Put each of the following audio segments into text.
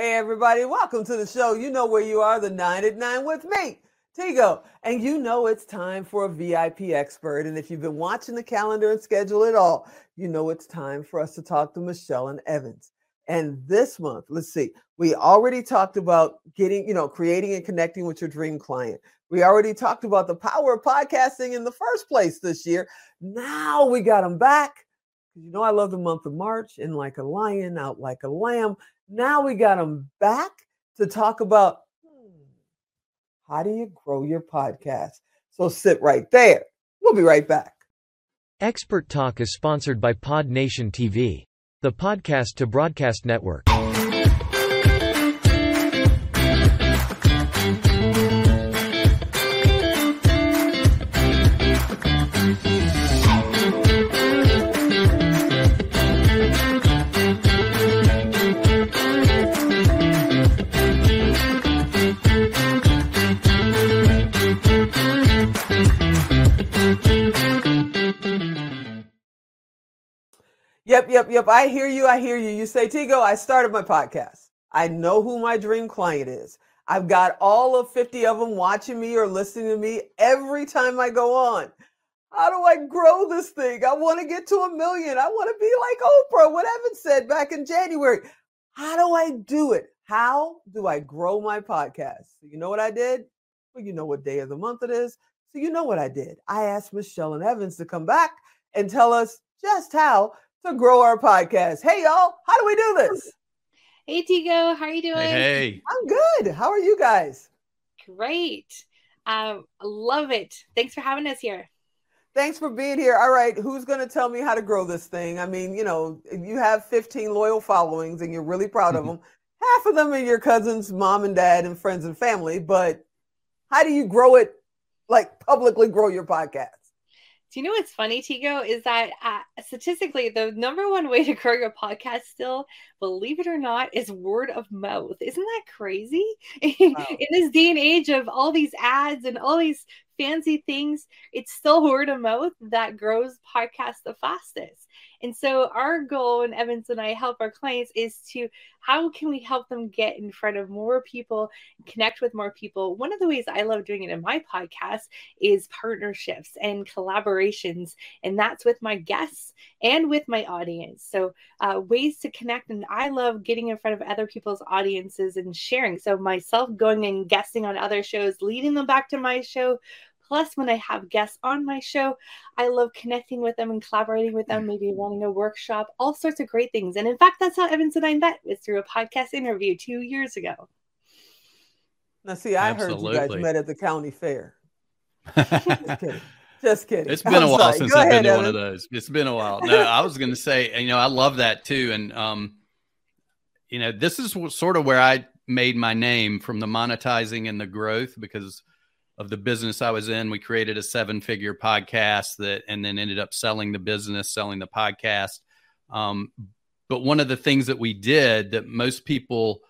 everybody. Welcome to the show. You know where you are, the nine at nine with me, Tigo. And you know it's time for a VIP expert. And if you've been watching the calendar and schedule at all, you know it's time for us to talk to Michelle and Evans. And this month, let's see, we already talked about getting, you know, creating and connecting with your dream client. We already talked about the power of podcasting in the first place this year. Now we got them back. You know, I love the month of March in like a lion, out like a lamb. Now we got them back to talk about hmm, how do you grow your podcast? So sit right there. We'll be right back. Expert Talk is sponsored by Pod Nation TV, the podcast to broadcast network. Yep, yep, yep. I hear you. I hear you. You say, Tigo, I started my podcast. I know who my dream client is. I've got all of 50 of them watching me or listening to me every time I go on. How do I grow this thing? I want to get to a million. I want to be like Oprah, what Evan said back in January. How do I do it? How do I grow my podcast? You know what I did? Well, you know what day of the month it is. So you know what I did. I asked Michelle and Evans to come back and tell us just how to grow our podcast. Hey, y'all, how do we do this? Hey, Tigo, how are you doing? Hey, hey. I'm good. How are you guys? Great. Um, love it. Thanks for having us here. Thanks for being here. All right, who's going to tell me how to grow this thing? I mean, you know, you have 15 loyal followings and you're really proud of them. Half of them are your cousins, mom and dad, and friends and family. But how do you grow it, like publicly grow your podcast? Do you know what's funny, Tigo? Is that uh, statistically, the number one way to grow your podcast still, believe it or not, is word of mouth. Isn't that crazy? Wow. In this day and age of all these ads and all these fancy things, it's still word of mouth that grows podcasts the fastest. And so our goal, and Evans and I help our clients, is to how can we help them get in front of more people, connect with more people. One of the ways I love doing it in my podcast is partnerships and collaborations, and that's with my guests and with my audience. So uh, ways to connect, and I love getting in front of other people's audiences and sharing. So myself going and guesting on other shows, leading them back to my show Plus, when I have guests on my show, I love connecting with them and collaborating with them, maybe running a workshop, all sorts of great things. And in fact, that's how Evans and I met was through a podcast interview two years ago. Now, see, I Absolutely. heard you guys met at the county fair. Just kidding. Just kidding. It's been I'm a while sorry. since Go I've ahead, been to Evan. one of those. It's been a while. No, I was going to say, you know, I love that too. And, um, you know, this is sort of where I made my name from the monetizing and the growth because of the business I was in. We created a seven figure podcast that, and then ended up selling the business, selling the podcast. Um, but one of the things that we did that most people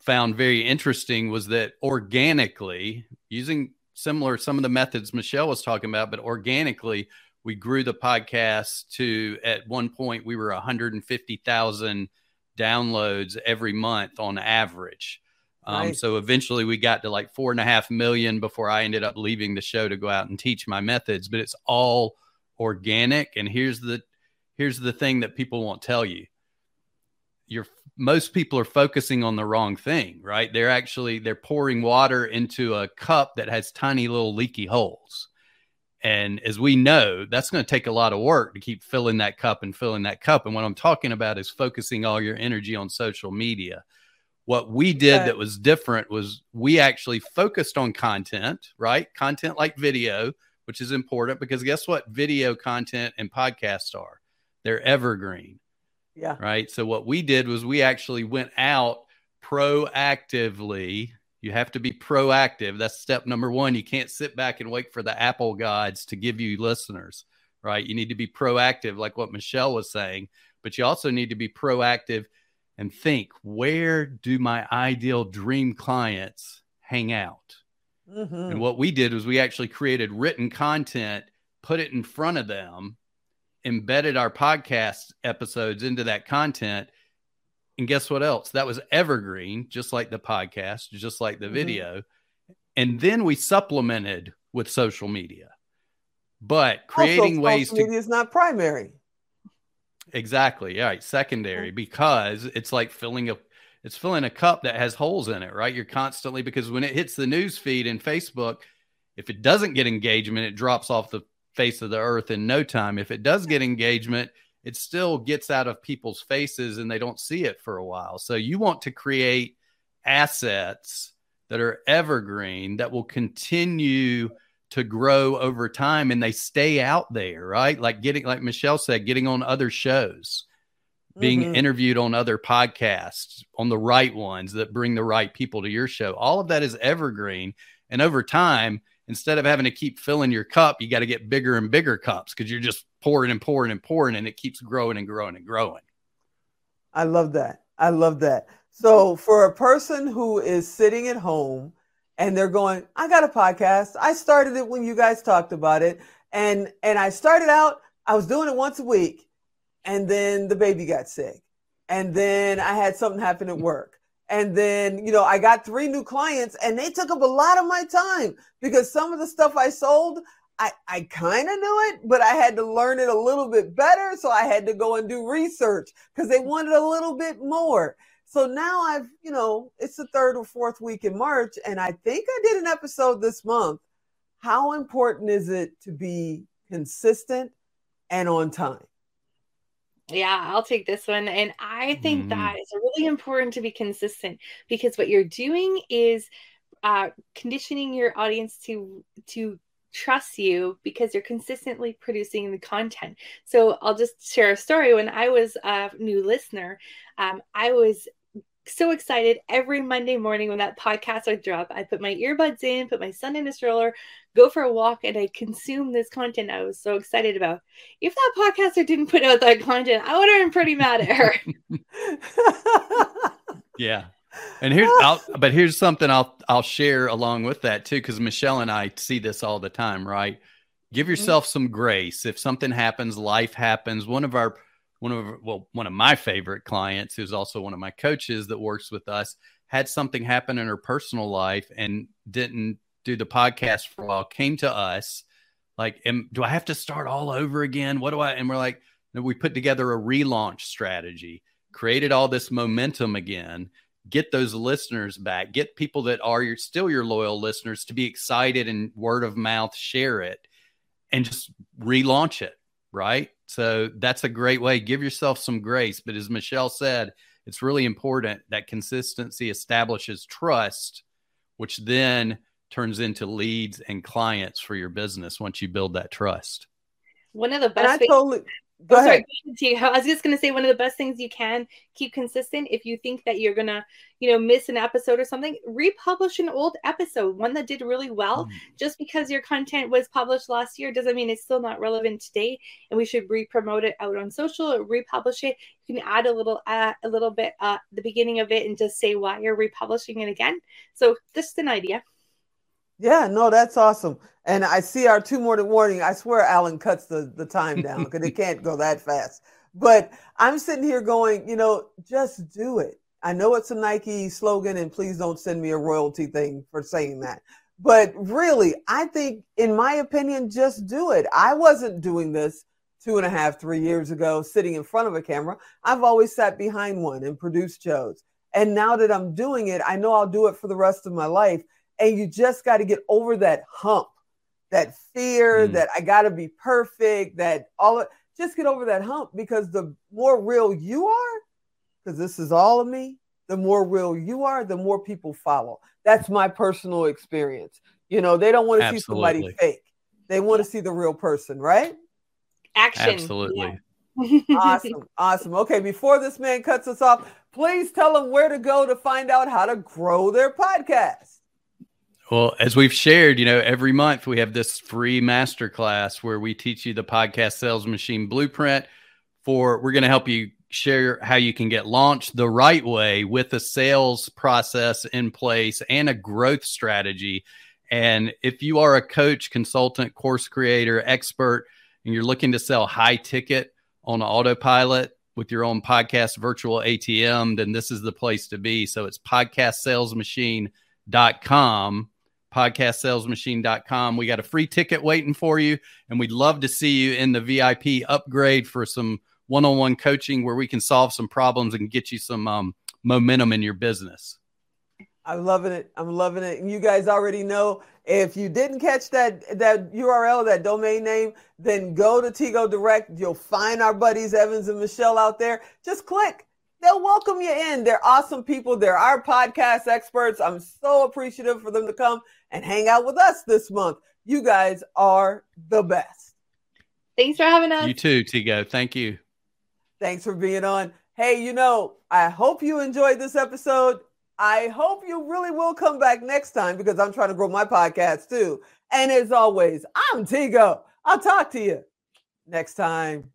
found very interesting was that organically, using similar some of the methods Michelle was talking about, but organically, we grew the podcast to at one point we were 150,000 downloads every month on average. Um, right. So eventually we got to like four and a half million before I ended up leaving the show to go out and teach my methods. But it's all organic. And here's the here's the thing that people won't tell you. You're most people are focusing on the wrong thing, right? They're actually they're pouring water into a cup that has tiny little leaky holes. And as we know, that's going to take a lot of work to keep filling that cup and filling that cup. And what I'm talking about is focusing all your energy on social media what we did that was different was we actually focused on content, right? Content like video, which is important because guess what? Video content and podcasts are they're evergreen. Yeah. Right. So what we did was we actually went out proactively. You have to be proactive. That's step number one. You can't sit back and wait for the Apple gods to give you listeners, right? You need to be proactive, like what Michelle was saying, but you also need to be proactive and think where do my ideal dream clients hang out? Mm-hmm. And what we did was we actually created written content, put it in front of them, embedded our podcast episodes into that content, and guess what else? That was evergreen, just like the podcast, just like the mm-hmm. video. And then we supplemented with social media. But creating also, ways social media is not primary. Exactly. Yeah, right. Secondary oh. because it's like filling a it's filling a cup that has holes in it, right? You're constantly because when it hits the news feed in Facebook, if it doesn't get engagement, it drops off the face of the earth in no time. If it does get engagement, it still gets out of people's faces and they don't see it for a while. So you want to create assets that are evergreen that will continue to grow over time and they stay out there, right? Like getting, like Michelle said, getting on other shows, being mm-hmm. interviewed on other podcasts, on the right ones that bring the right people to your show. All of that is evergreen. And over time, instead of having to keep filling your cup, you got to get bigger and bigger cups because you're just pouring and pouring and pouring and it keeps growing and growing and growing. I love that. I love that. So for a person who is sitting at home and they're going, I got a podcast. I started it when you guys talked about it. And and I started out, I was doing it once a week, and then the baby got sick. And then I had something happen at work. And then, you know, I got three new clients and they took up a lot of my time because some of the stuff I sold, I, I kind of knew it, but I had to learn it a little bit better. So I had to go and do research because they wanted a little bit more. So now I've, you know, it's the third or fourth week in March, and I think I did an episode this month. How important is it to be consistent and on time? Yeah, I'll take this one. And I think mm. that it's really important to be consistent because what you're doing is uh, conditioning your audience to to trust you because you're consistently producing the content. So I'll just share a story. When I was a new listener, um, I was so excited every Monday morning when that podcast would drop. I put my earbuds in, put my son in a stroller, go for a walk, and I consume this content I was so excited about. If that podcaster didn't put out that content, I would have been pretty mad at her. yeah. And here's I'll, but here's something I'll I'll share along with that too because Michelle and I see this all the time, right? Give mm-hmm. yourself mm-hmm. some grace. If something happens, life happens. One of our one of well one of my favorite clients who's also one of my coaches that works with us had something happen in her personal life and didn't do the podcast for a while came to us like am, do i have to start all over again? What do i and we're like we put together a relaunch strategy created all this momentum again get those listeners back get people that are your, still your loyal listeners to be excited and word of mouth share it and just relaunch it right so that's a great way. Give yourself some grace. But as Michelle said, it's really important that consistency establishes trust, which then turns into leads and clients for your business once you build that trust. One of the best. And I totally. Go oh, ahead. Sorry, I was just going to say one of the best things you can keep consistent if you think that you're going to, you know, miss an episode or something, republish an old episode, one that did really well. Mm. Just because your content was published last year doesn't mean it's still not relevant today and we should re-promote it out on social or republish it. You can add a little uh, a little bit uh, the beginning of it and just say why you're republishing it again. So just an idea. Yeah, no, that's awesome. And I see our two morning warning. I swear Alan cuts the, the time down because it can't go that fast. But I'm sitting here going, you know, just do it. I know it's a Nike slogan, and please don't send me a royalty thing for saying that. But really, I think, in my opinion, just do it. I wasn't doing this two and a half, three years ago, sitting in front of a camera. I've always sat behind one and produced shows. And now that I'm doing it, I know I'll do it for the rest of my life. And you just got to get over that hump, that fear mm. that I got to be perfect, that all just get over that hump because the more real you are, because this is all of me, the more real you are, the more people follow. That's my personal experience. You know, they don't want to see somebody fake. They want to see the real person, right? Action. Absolutely. Yeah. awesome. Awesome. Okay, before this man cuts us off, please tell them where to go to find out how to grow their podcast. Well, as we've shared, you know, every month we have this free masterclass where we teach you the podcast sales machine blueprint for we're going to help you share how you can get launched the right way with a sales process in place and a growth strategy. And if you are a coach, consultant, course creator, expert, and you're looking to sell high ticket on autopilot with your own podcast virtual ATM, then this is the place to be. So it's podcastsalesmachine.com podcastsalesmachine.com. We got a free ticket waiting for you, and we'd love to see you in the VIP upgrade for some one on one coaching where we can solve some problems and get you some um, momentum in your business. I'm loving it. I'm loving it. And you guys already know if you didn't catch that that URL, that domain name, then go to Tigo Direct. You'll find our buddies Evans and Michelle out there. Just click they'll welcome you in. They're awesome people. They're our podcast experts. I'm so appreciative for them to come and hang out with us this month. You guys are the best. Thanks for having us. You too, Tigo. Thank you. Thanks for being on. Hey, you know, I hope you enjoyed this episode. I hope you really will come back next time because I'm trying to grow my podcast too. And as always, I'm Tigo. I'll talk to you next time.